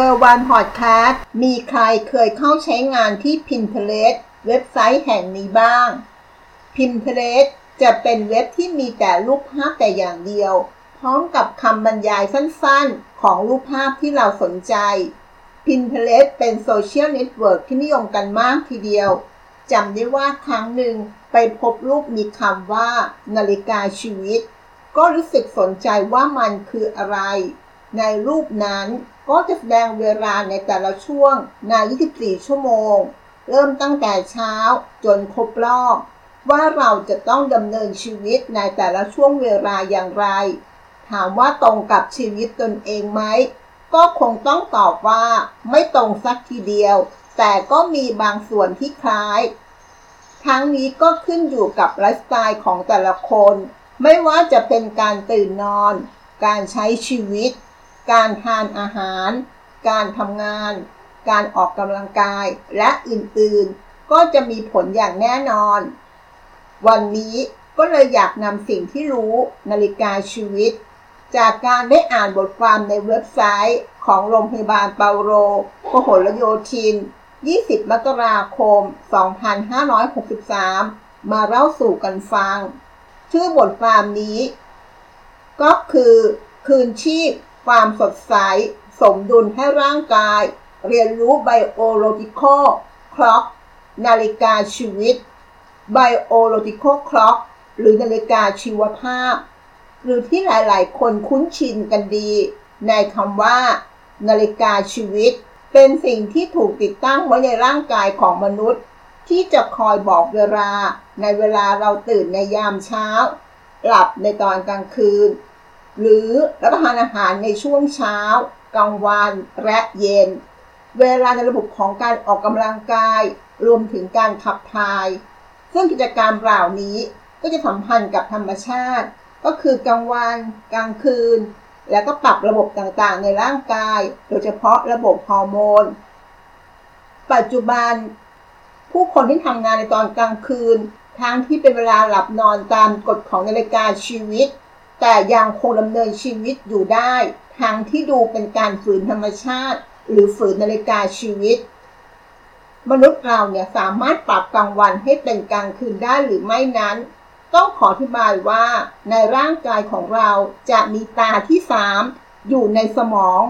เกอร์วันพอดแคสต์มีใครเคยเข้าใช้งานที่ Pinterest เว็บไซต์แห่งนี้บ้าง Pinterest จะเป็นเว็บที่มีแต่รูปภาพแต่อย่างเดียว พร้อมกับคำบรรยายสั้นๆ ของรูปภาพที่เราสนใจ Pinterest เป็นโซเชียลเน็ตเวิร์กที่นิยมกันมากทีเดียวจำได้ว่าครั้งหนึ่งไปพบรูปมีคำว่า นาฬิกาชีวิต ก็รู้สึกสนใจว่ามันคืออะไร ในรูปนั้น ก็จะแสดงเวลาในแต่ละช่วงใน 24 ชั่วโมง เริ่มตั้งแต่เช้าจนครบรอบ ว่าเราจะต้องดำเนินชีวิตในแต่ละช่วงเวลาอย่างไร ถามว่าตรงกับชีวิตตนเองไหม ก็คงต้องตอบว่าไม่ตรงสักทีเดียว แต่ก็มีบางส่วนที่คล้าย ทั้งนี้ก็ขึ้นอยู่กับไลฟ์สไตล์ของแต่ละคน ไม่ว่าจะเป็นการตื่นนอน การใช้ชีวิต การทานอาหาร การทำงาน การออกกำลังกายและอื่นๆ ก็จะมีผลอย่างแน่นอน วันนี้ก็เลยอยากนำสิ่งที่รู้นาฬิกาชีวิต จากการได้อ่านบทความในเว็บไซต์ของโรงพยาบาลเปาโรพหลโยธิน 20 มกราคม 2563 มาเล่าสู่กันฟัง ชื่อบทความนี้ ก็คือคืนชีพ ความสดใส สมดุลให้ร่างกาย เรียนรู้ไบโอโลจิคอลคล็อกนาฬิกาชีวิต Biological Clock หรือนาฬิกาชีวภาพ หรือที่หลายๆ คนคุ้นชินกันดี ในคำว่า นาฬิกาชีวิต เป็นสิ่งที่ถูกติดตั้งไว้ในร่างกายของมนุษย์ ที่จะคอยบอกเวลา ในเวลาเราตื่นในยามเช้า หลับในตอนกลางคืน หรือรับประทานอาหารในช่วงเช้า กลางวันและเย็น เวลาในระบบของการออกกำลังกาย รวมถึงการขับถ่าย ซึ่งกิจกรรมเหล่านี้ก็จะสัมพันธ์กับธรรมชาติ ก็คือกลางวัน กลางคืน แล้วก็ปรับระบบต่างๆ ในร่างกาย โดยเฉพาะระบบฮอร์โมน ปัจจุบัน ผู้คนที่ทำงานในตอนกลางคืนทั้งที่เป็นเวลาหลับนอนตามกฎของนาฬิกาชีวิต แต่ยังคงดำเนินชีวิตอยู่ได้ ทั้งที่ดูเป็นการฝืนธรรมชาติ หรือฝืนนาฬิกาชีวิต มนุษย์เราเนี่ยสามารถปรับกลางวันให้เป็นกลางคืนได้หรือไม่นั้น ต้องขออธิบายว่าในร่างกายของเราจะมีตาที่สามอยู่ในสมอง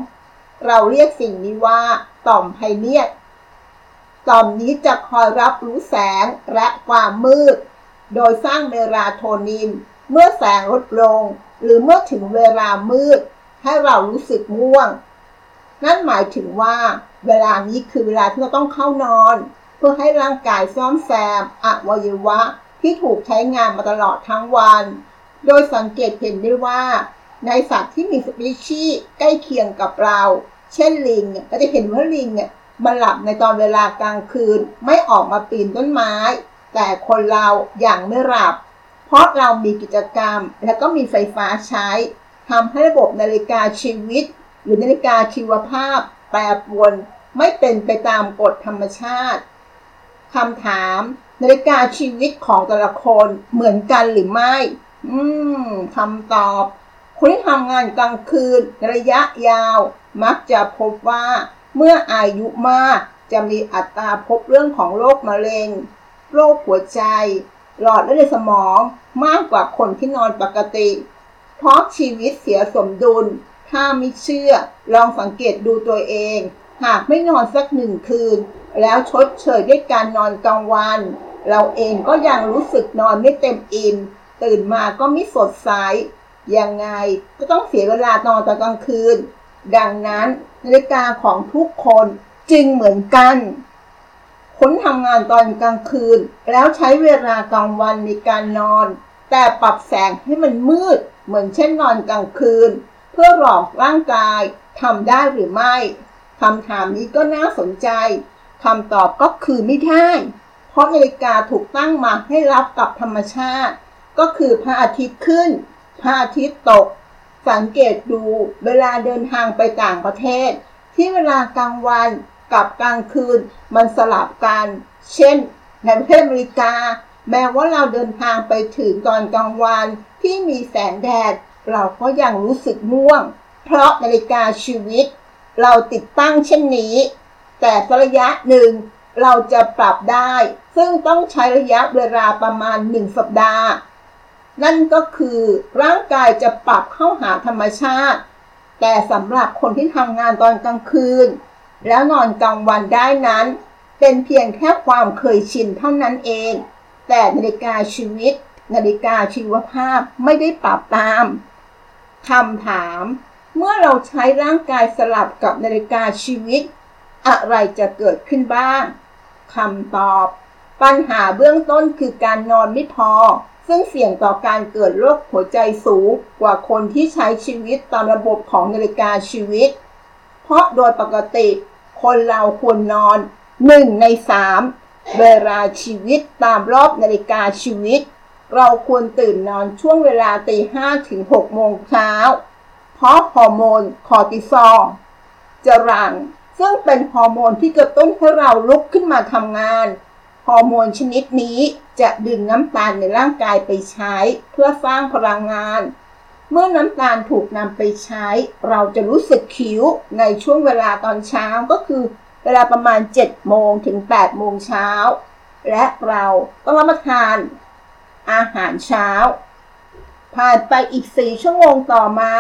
เราเรียกสิ่งนี้ว่า ต่อมไพเนียดต่อมนี้จะคอยรับรู้แสงและความมืด โดยสร้างเมลาโทนิน เมื่อแสงลดลง หรือเมื่อถึงเวลามืด ให้เรารู้สึกง่วง นั่นหมายถึงว่า เวลานี้คือเวลาที่เราต้องเข้านอน เพื่อให้ร่างกายซ่อมแซมอวัยวะที่ถูกใช้งานมาตลอดทั้งวัน โดยสังเกตเห็นได้ว่า ในสัตว์ที่มีสปีชีส์ใกล้เคียงกับเรา เช่นลิงเนี่ยก็จะเห็นว่าลิงเนี่ยมันหลับในตอนเวลากลางคืนไม่ออกมาปีนต้นไม้ แต่คนเราอย่างไม่หลับ เพราะเรามีกิจกรรม และก็มีไฟฟ้าใช้ทำให้ระบบนาฬิกาชีวิต หรือนาฬิกาชีวภาพ แปรปรวนไม่เป็นไปตามกฎธรรมชาติคำถามนาฬิกาชีวิตของแต่ละคนเหมือนกันหรือไม่ อืมคำตอบ คนที่ทำงานกลางคืนระยะยาว มักจะพบว่า เมื่ออายุมากจะมีอัตราพบเรื่องของโรคมะเร็ง โรคหัวใจ หลอดเลือดในสมองมากกว่าคนที่นอนปกติ เพราะชีวิตเสียสมดุล ถ้าไม่เชื่อ ลองสังเกตดูตัวเอง หากไม่นอนสักหนึ่งคืน แล้วชดเชยด้วยการนอนกลางวัน เราเองก็ยังรู้สึกนอนไม่เต็มอิ่ม ตื่นมาก็ไม่สดใส ยังไงก็ต้องเสียเวลานอนตอนกลางคืน ดังนั้นนาฬิกาของทุกคนจึงเหมือนกัน คนทำงานตอนกลางคืน แล้วใช้เวลากลางวันในการนอน แต่ปรับแสงให้มันมืด เหมือนเช่นนอนกลางคืน เพื่อหลอกร่างกายทำได้หรือไม่คำถามนี้ก็น่าสนใจคำตอบก็คือไม่ได้ เพราะนาฬิกาถูกตั้งมาให้รับกับธรรมชาติ ก็คือพระอาทิตย์ขึ้น พระอาทิตย์ตก สังเกตดูเวลาเดินทางไปต่างประเทศ ที่เวลากลางวัน กับกลางคืนมันสลับกัน เช่น ในประเทศอเมริกา แม้ว่าเราเดินทางไปถึงตอนกลางวันที่มีแสงแดด เราก็ยังรู้สึกง่วง เพราะนาฬิกาชีวิต เราติดตั้งเช่นนี้ แต่ระยะหนึ่งเราจะปรับได้ ซึ่งต้องใช้ระยะเวลาประมาณ 1 สัปดาห์ นั่นก็คือร่างกายจะปรับเข้าหาธรรมชาติ แต่สำหรับคนที่ทำงานตอนกลางคืน แล้วนอนกลางวันได้นั้น เป็นเพียงแค่ความเคยชินเท่านั้นเอง แต่นาฬิกาชีวิต นาฬิกาชีวภาพไม่ได้ปรับตามคำถาม เมื่อเราใช้ร่างกายสลับกับนาฬิกาชีวิต อะไรจะเกิดขึ้นบ้างคำตอบ ปัญหาเบื้องต้นคือการนอนไม่พอ ซึ่งเสี่ยงต่อการเกิดโรคหัวใจสูงกว่าคนที่ใช้ชีวิตตามระบบของนาฬิกาชีวิต เพราะโดยปกติ คนเราควรนอน1ใน3เวลาชีวิตตามรอบนาฬิกาชีวิต เราควรตื่นนอนช่วงเวลาตีห้าถึง6โมงเช้า เพราะฮอร์โมนคอร์ติซอลจะรังซึ่งเป็นฮอร์โมนที่กระตุ้นให้เราลุกขึ้นมาทำงาน ฮอร์โมนชนิดนี้จะดึงน้ำตาลในร่างกายไปใช้เพื่อสร้างพลังงาน เมื่อน้ำตาลถูกนำไปใช้ เราจะรู้สึกคิ้วในช่วงเวลาตอนเช้าก็คือ เวลาประมาณ 7 โมงถึง 8 โมงเช้า และเราต้องรับประทานอาหารเช้า ผ่านไปอีก 4 ชั่วโมงต่อมา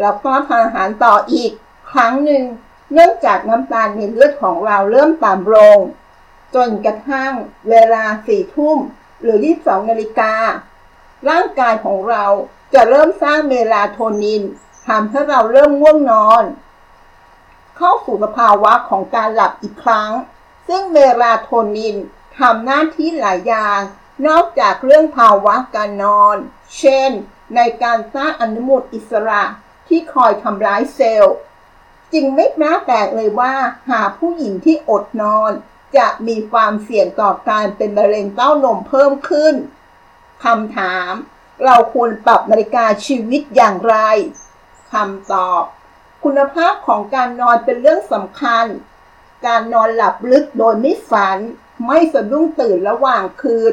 เราก็รับทานอาหารต่ออีกครั้งหนึ่ง เนื่องจากน้ำตาลในเลือดของเราเริ่มต่ำลง จนกระทั่งเวลาสี่ทุ่มหรือ 22 นาฬิการ่างกายของเรา จะเริ่มสร้างเมลาโทนินทำให้เราเริ่มง่วงนอน เข้าสู่สภาวะของการหลับอีกครั้ง ซึ่งเมลาโทนินทำหน้าที่หลายอย่าง นอกจากเรื่องภาวะการนอน เช่น ในการสร้างอนุมูลอิสระที่คอยทำร้ายเซลล์จึงไม่น่าแปลกเลยว่า หากผู้หญิงที่อดนอน จะมีความเสี่ยงต่อการเป็นมะเร็งเต้านมเพิ่มขึ้นคำถาม เราควรปรับนาฬิกาชีวิตอย่างไรคำตอบ คุณภาพของการนอนเป็นเรื่องสำคัญ การนอนหลับลึกโดยไม่ฝัน ไม่สะดุ้งตื่นระหว่างคืน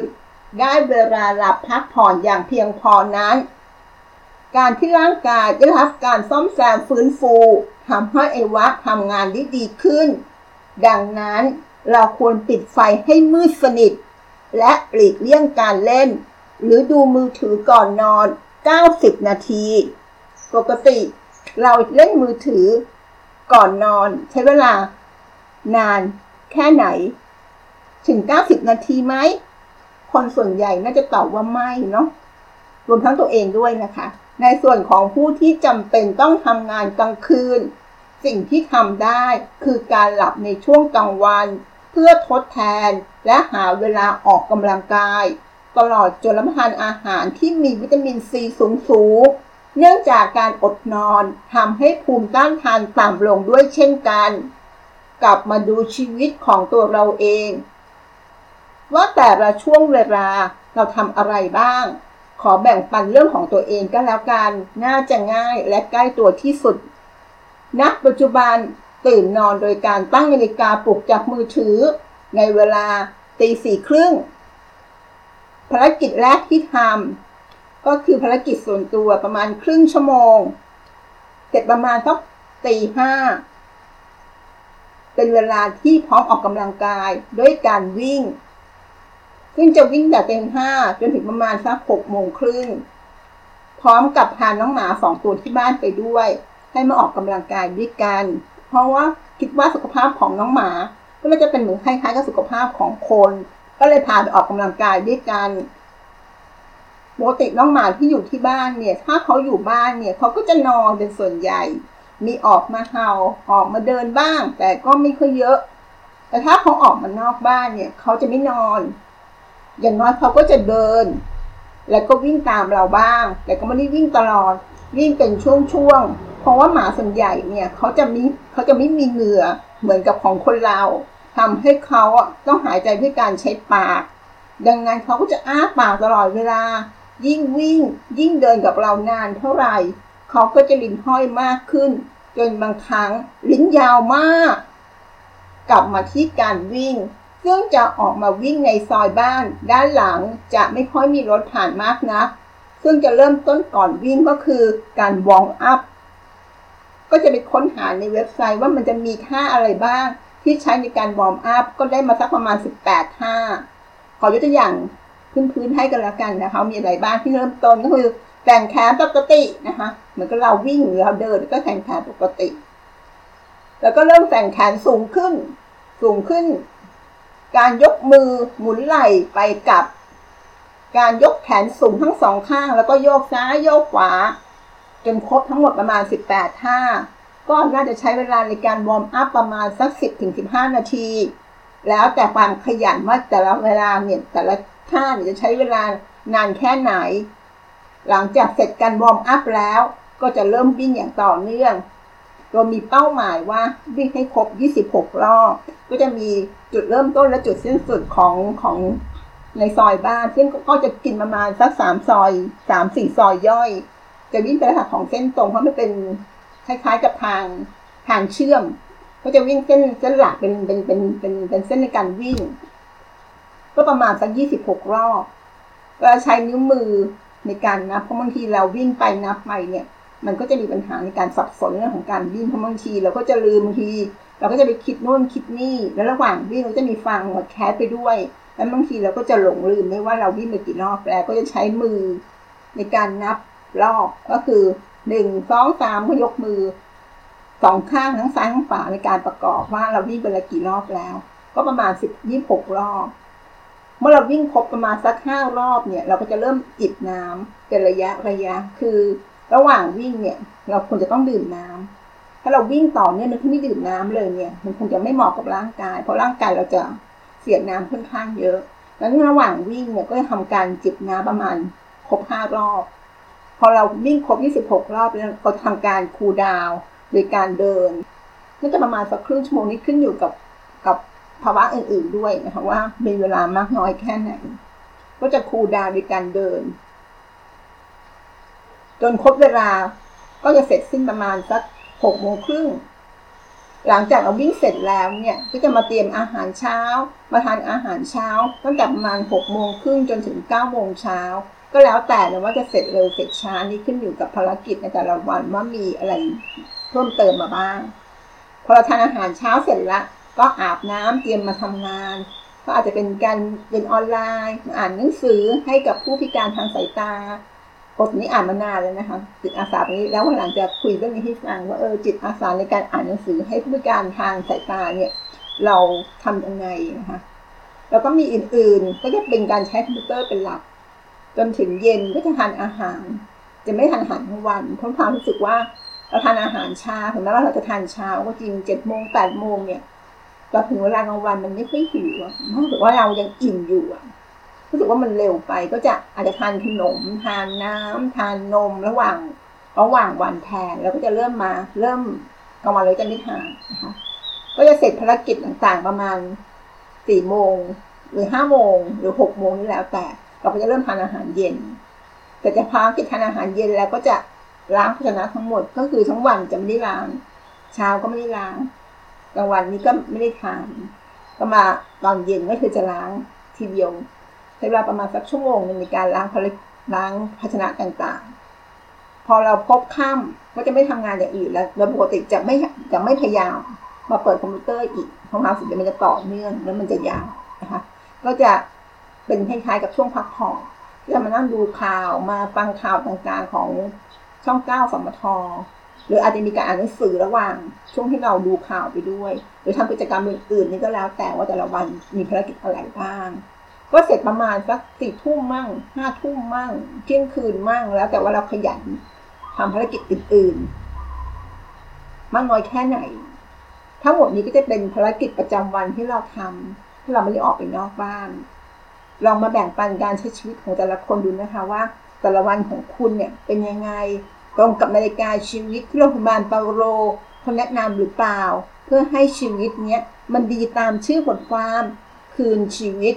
ได้เวลาหลับพักผ่อนอย่างเพียงพอนั้น การที่ร่างกายได้รับการซ่อมแซมฟื้นฟูทำให้ไอวัดทำงานได้ดีขึ้น ดังนั้นเราควรปิดไฟให้มืดสนิท และปลีกเลี่ยงการเล่น หรือดูมือถือก่อนนอน 90 นาที ปกติเราเล่นมือถือก่อนนอนใช้เวลานานแค่ไหน ถึง 90 นาทีไหม คนส่วนใหญ่น่าจะตอบว่าไม่เนาะรวมทั้งตัวเองด้วยนะคะ ในส่วนของผู้ที่จำเป็นต้องทำงานกลางคืน สิ่งที่ทำได้คือการหลับในช่วงกลางวัน เพื่อทดแทนและหาเวลาออกกำลังกาย ตลอดจนรับประทานอาหารที่มีวิตามินซีสูงสูงเนื่องจากการอดนอนทำให้ภูมิต้านทานต่ำลงด้วยเช่นกัน กลับมาดูชีวิตของตัวเราเอง ว่าแต่ละช่วงเวลาเราทำอะไรบ้าง ขอแบ่งปันเรื่องของตัวเองก็แล้วกัน น่าจะง่ายและใกล้ตัวที่สุดณปัจจุบันตื่นนอนโดยการตั้งนาฬิกาปลุกจากมือถือ ในเวลาตีสี่ครึ่ง ภารกิจแรกที่ทำก็คือภารกิจส่วนตัวประมาณครึ่งชั่วโมง เสร็จประมาณสักตีห้าเป็นเวลาที่พร้อมออกกำลังกายด้วยการวิ่ง ซึ่งจะวิ่งแต่เต็มห้าจนถึงประมาณสักหกโมงครึ่งพร้อมกับพาน้องหมาสองตัวที่บ้านไปด้วย ให้มาออกกำลังกายด้วยกัน เพราะว่าคิดว่าสุขภาพของน้องหมา ก็จะเป็นเหมือนคล้ายๆกับสุขภาพของคน ก็เลยพาไปออกกำลังกายด้วยกันปกติน้องหมาที่อยู่ที่บ้านเนี่ย ถ้าเขาอยู่บ้านเนี่ยเขาก็จะนอนเป็นส่วนใหญ่ มีออกมาเห่าออกมาเดินบ้าง แต่ก็ไม่ค่อยเยอะ แต่ถ้าเขาออกมานอกบ้านเนี่ยเขาจะไม่นอน อย่างน้อยเขาก็จะเดิน แล้วก็วิ่งตามเราบ้าง แต่ก็ไม่ได้วิ่งตลอด วิ่งเป็นช่วงๆเพราะว่าหมาส่วนใหญ่เนี่ยเขาจะมีเขาจะไม่มีเหงื่อเหมือนกับของคนเรา ทำให้เขาต้องหายใจด้วยการใช้ปาก ดังนั้นเขาก็จะอ้าปากตลอดเวลา ยิ่งวิ่ง ยิ่งเดินกับเรานานเท่าไหร่ เขาก็จะลิ้นห้อยมากขึ้น จนบางครั้งลิ้นยาวมาก กลับมาที่การวิ่ง ซึ่งจะออกมาวิ่งในซอยบ้าน ด้านหลังจะไม่ค่อยมีรถผ่านมากนะซึ่งจะเริ่มต้นก่อนวิ่งก็คือการ warm up ก็จะไปค้นหาในเว็บไซต์ว่ามันจะมีท่าอะไรบ้าง ที่ใช้ในการ warm up ก็ได้มาสักประมาณ 18ท่าขอยกตัวอย่างพื้นๆให้กันแล้วกันนะคะ มีอะไรบ้างที่เริ่มต้นก็คือแต่งแขนปกตินะคะเหมือนกับเราวิ่งหรือเราเดินก็แต่งแขนปกติ แล้วก็เริ่มแต่งแขนสูงขึ้น สูงขึ้น การยกมือหมุนไหล่ไปกับ การยกแขนสูงทั้งสองข้าง แล้วก็โยกซ้ายโยกขวา จนครบทั้งหมดประมาณ 18ท่า ก็น่าจะใช้เวลาในการวอร์มอัพประมาณสัก 10-15 นาที แล้วแต่ความขยันว่าแต่ละเวลาเนี่ยแต่ละท่านจะใช้เวลานานแค่ไหน หลังจากเสร็จการวอร์มอัพแล้ว ก็จะเริ่มวิ่งอย่างต่อเนื่องโดยมีเป้าหมายว่าวิ่งให้ครบ 26 รอบ ก็จะมีจุดเริ่มต้นและจุดสิ้นสุดของของในซอยบ้าน ซึ่งก็จะกินประมาณสักสามซอยสามสี่ซอยย่อย จะวิ่งไปลักษณะของเส้นตรงเพราะมันเป็น คล้ายๆกับทางทางเชื่อมก็จะวิ่งเส้นเส้นหลักเป็นเป็นเป็นเป็นเป็นเส้นในการวิ่ง ก็ประมาณสักยี่สิบหกรอบก็ใช้นิ้วมือในการนับเพราะบางทีเราวิ่งไปนับไปเนี่ย มันก็จะมีปัญหาในการสับสนเรื่องของการวิ่งเพราะบางทีเราก็จะลืมบางที เราก็จะไปคิดโน่นคิดนี่ แล้วระหว่างวิ่งเราจะมีฟังหมดแคสไปด้วย แล้วบางทีเราก็จะหลงลืมได้ว่าเราวิ่งไปกี่รอบแล้วก็จะใช้มือในการนับรอบก็คือ หนึ่งสองสามก็ยกมือสองข้างทั้งซ้ายทั้งขวาในการประกอบว่าเราวิ่งไปละกี่รอบแล้ว ก็ประมาณสิบยี่หกรอบ เมื่อเราวิ่งครบประมาณสักห้ารอบเนี่ย เราก็จะเริ่มจิบน้ำเป็นระยะระยะ คือระหว่างวิ่งเนี่ย เราควรจะต้องดื่มน้ำถ้าเราวิ่งต่อเนี่ยนึกที่ไม่ดื่มน้ำเลยเนี่ย มันคงจะไม่เหมาะกับร่างกาย เพราะร่างกายเราจะเสียน้ำค่อนข้างเยอะแล้วระหว่างวิ่งเนี่ยก็จะทำการจิบน้ำประมาณครบห้ารอบ พอเราวิ่งครบ 26 รอบแล้วเราทำการคูลดาวน์โดยการเดินน่าจะประมาณสักครึ่งชั่วโมงนี้ขึ้นอยู่กับกับภาวะอื่นๆด้วยนะคะว่ามีเวลามากน้อยแค่ไหน ก็จะคูลดาวน์โดยการเดิน จนครบเวลาก็จะเสร็จสิ้นประมาณสักหกโมงครึ่งหลังจากเราวิ่งเสร็จแล้วเนี่ยก็จะมาเตรียมอาหารเช้า มาทานอาหารเช้าตั้งแต่ประมาณหกโมงครึ่งจนถึงเก้าโมงเช้า ก็แล้วแต่นะว่าจะเสร็จเร็วเสร็จช้านี่ขึ้นอยู่กับภารกิจในแต่ละวันว่ามีอะไรเพิ่มเติมมาบ้าง พอเราทานอาหารเช้าเสร็จล้วก็อาบน้ำเตรียมมาทำงาน ก็อาจจะเป็นการเรียนออนไลน์อ่านหนังสือให้กับผู้พิการทางสายตาบทนี้อ่านมานานแล้วนะคะ จิตอาสาตรงนี้แล้ววันหลังจะคุยเรื่องนี้ให้ฟังว่าเออจิตอาสาในการอ่านหนังสือให้ผู้พิการทางสายตาเนี่ย เราทำยังไงนะคะแล้วก็มีอื่นๆ ก็จะเป็นการใช้คอมพิวเตอร์เป็นหลัก จนถึงเย็นก็จะทานอาหาร จะไม่ทานอาหารทั้งวันเพราะความรู้สึกว่าเราทานอาหารเช้าถึงแม้ว่าเราจะทานเช้าก็จริงเจ็ดโมงแปดโมงเนี่ยเราถึงเวลากลางวันมันไม่ค่อยหิวรู้สึกว่าเรายังอิ่มอยู่อะรู้สึกว่ามันเร็วไปก็จะอาจจะทานขนม ทานน้ำทานนมระหว่างระหว่างวันแทนแล้วก็จะเริ่มมาเริ่มกลางวันเลยจะไม่ทานนะคะก็จะเสร็จภารกิจต่างๆประมาณสี่โมงหรือห้าโมงหรือหกโมงนี่แล้วแต่ เราก็จะเริ่มทานอาหารเย็น แต่จะพากิจทานอาหารเย็นแล้วก็จะล้างภาชนะทั้งหมดก็คือทั้งวันจะไม่ได้ล้าง เช้าก็ไม่ได้ล้างกลางวันนี้ก็ไม่ได้ทาน ก็มาตอนเย็นก็คือจะล้างทีเดียวใช้เวลาประมาณสักชั่วโมงนึงในการล้างผลิตล้างภาชนะต่างๆ พอเราพบค่ำก็จะไม่ทำงานอย่างอื่นแล้วโดยปกติจะไม่จะไม่พยายามมาเปิดคอมพิวเตอร์อีกเพราะความสุขมันจะต่อเนื่องแล้วมันจะยาวนะคะก็จะ เป็นคล้ายๆกับช่วงพักผ่อนจะมานั่งดูข่าวมาฟังข่าวต่างๆของช่องเก้าสมทหรืออาจจะมีการอ่านหนังสือระหว่างช่วงที่เราดูข่าวไปด้วย หรือทำกิจกรรมอื่นๆนี่ก็แล้วแต่ว่าแต่ละวันมีภารกิจอะไรบ้าง ก็เสร็จประมาณสักสี่ทุ่มมั่งห้าทุ่มมั่ง เที่ยงคืนมั่งแล้วแต่ว่าเราขยันทำภารกิจอื่นๆมากน้อยแค่ไหน ทั้งหมดนี้ก็จะเป็นภารกิจประจำวันที่เราทำที่เราไม่ได้ออกไปนอกบ้าน ลองมาแบ่งปันการใช้ชีวิตของแต่ละคนดูนะคะว่า แต่ละวันของคุณเนี่ยเป็นยังไง ตรงกับนาฬิกาชีวิตที่โรงพยาบาลเปาโลเขาแนะนำหรือเปล่า เพื่อให้ชีวิตเนี้ยมันดีตามชื่อบทความคืนชีวิต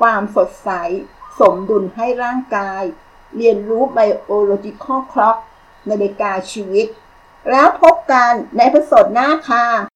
ความสดใส สมดุลให้ร่างกาย เรียนรู้ไบโอโลจิคอลคล็อกนาฬิกาชีวิต แล้วพบกันในพสดหน้าค่ะ